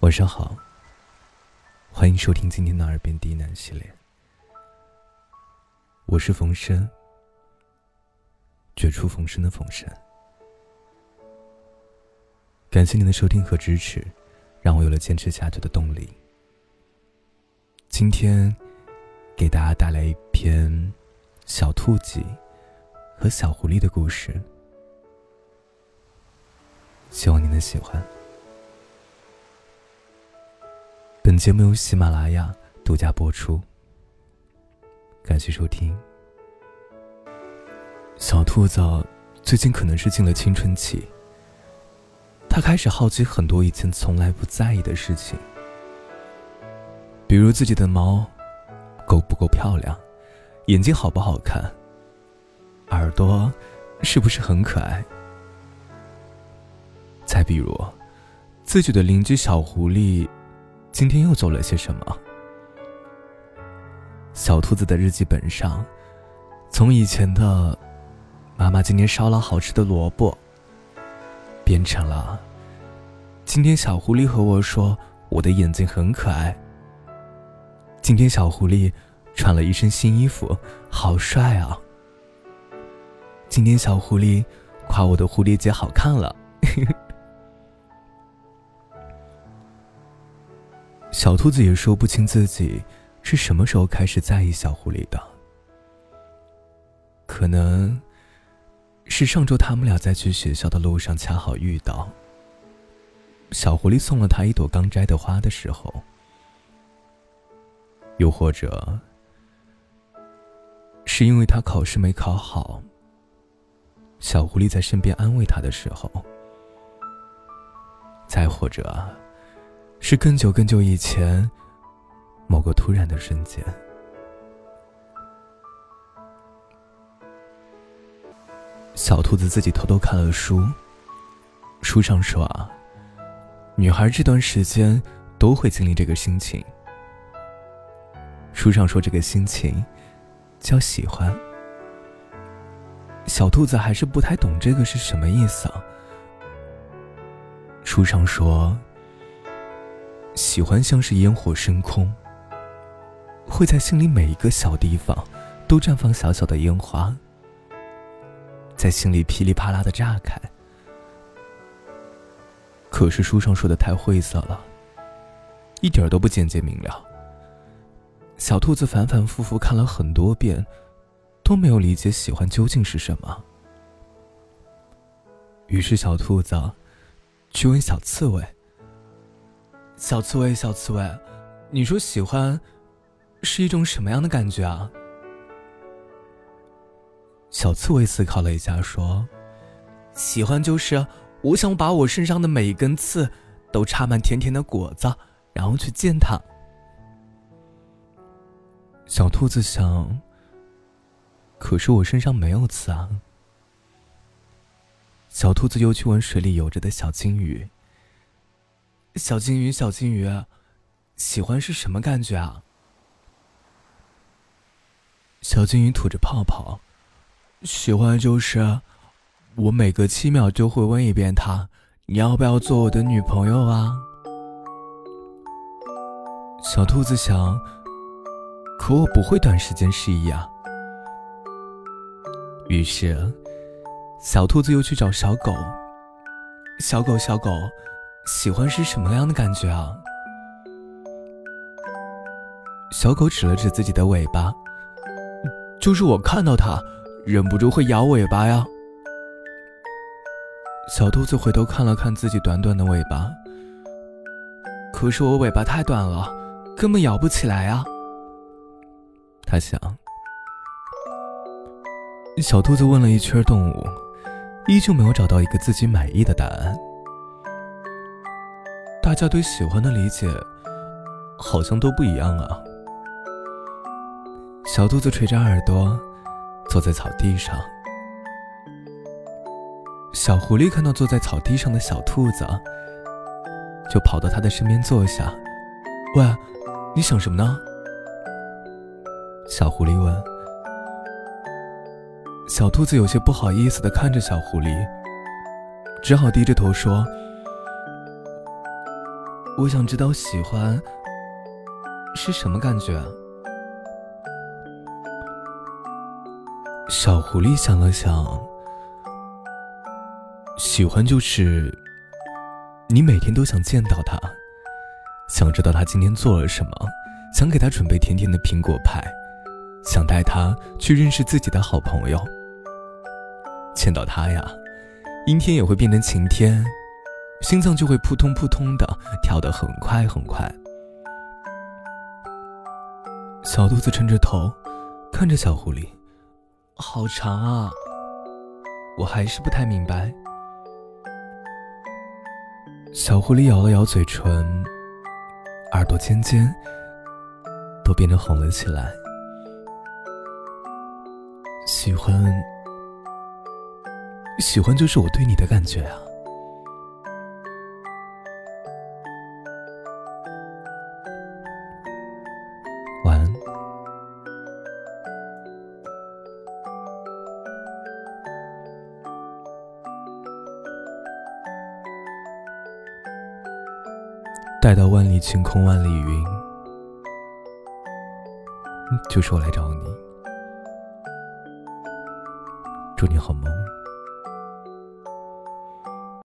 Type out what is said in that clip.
晚上好，欢迎收听今天的耳边低喃系列。我是冯生，绝处逢生的冯生。感谢您的收听和支持，让我有了坚持下去的动力。今天给大家带来一篇小兔子和小狐狸的故事，希望您能喜欢。节目由喜马拉雅独家播出，感谢收听。小兔子最近可能是进了青春期，他开始好奇很多以前从来不在意的事情，比如自己的毛够不够漂亮，眼睛好不好看，耳朵是不是很可爱，再比如自己的邻居小狐狸。今天又做了些什么？小兔子的日记本上，从以前的“妈妈今天烧了好吃的萝卜”，变成了“今天小狐狸和我说我的眼睛很可爱”。今天小狐狸穿了一身新衣服，好帅啊！今天小狐狸夸我的蝴蝶结好看了。小兔子也说不清自己是什么时候开始在意小狐狸的，可能是上周他们俩在去学校的路上恰好遇到，小狐狸送了他一朵刚摘的花的时候，又或者是因为他考试没考好，小狐狸在身边安慰他的时候，再或者。是更久更久以前，某个突然的瞬间。小兔子自己偷偷看了书，书上说啊，女孩这段时间都会经历这个心情。书上说这个心情叫喜欢。小兔子还是不太懂这个是什么意思啊。书上说。喜欢像是烟火升空，会在心里每一个小地方都绽放小小的烟花，在心里噼里啪啦的炸开。可是书上说的太晦涩了，一点都不简洁明了。小兔子反反复复看了很多遍，都没有理解喜欢究竟是什么。于是小兔子去问小刺猬。小刺猬，小刺猬，你说喜欢是一种什么样的感觉啊？小刺猬思考了一下，说：“喜欢就是我想把我身上的每一根刺都插满甜甜的果子，然后去见它。”小兔子想：“可是我身上没有刺啊。”小兔子又去问水里游着的小金鱼。小金鱼，小金鱼，喜欢是什么感觉啊？小金鱼吐着泡泡，喜欢就是我每隔七秒就会问一遍他，你要不要做我的女朋友啊？小兔子想，可我不会短时间失忆啊。于是，小兔子又去找小狗，小狗，小狗。喜欢是什么样的感觉啊？小狗指了指自己的尾巴，就是我看到它，忍不住会摇尾巴呀。小兔子回头看了看自己短短的尾巴，可是我尾巴太短了，根本摇不起来啊。他想。小兔子问了一圈动物，依旧没有找到一个自己满意的答案。大家对喜欢的理解好像都不一样啊。小兔子垂着耳朵坐在草地上，小狐狸看到坐在草地上的小兔子，就跑到它的身边坐下。喂，你想什么呢？小狐狸问。小兔子有些不好意思的看着小狐狸，只好低着头说。我想知道喜欢是什么感觉。小狐狸想了想，喜欢就是你每天都想见到他，想知道他今天做了什么，想给他准备甜甜的苹果派，想带他去认识自己的好朋友。见到他呀，阴天也会变成晴天。心脏就会扑通扑通的跳得很快很快。小兔子撑着头，看着小狐狸，好长啊！我还是不太明白。小狐狸咬了咬嘴唇，耳朵尖尖，都变得红了起来。喜欢，喜欢就是我对你的感觉啊。待到万里晴空万里云，就是我来找你。祝你好梦。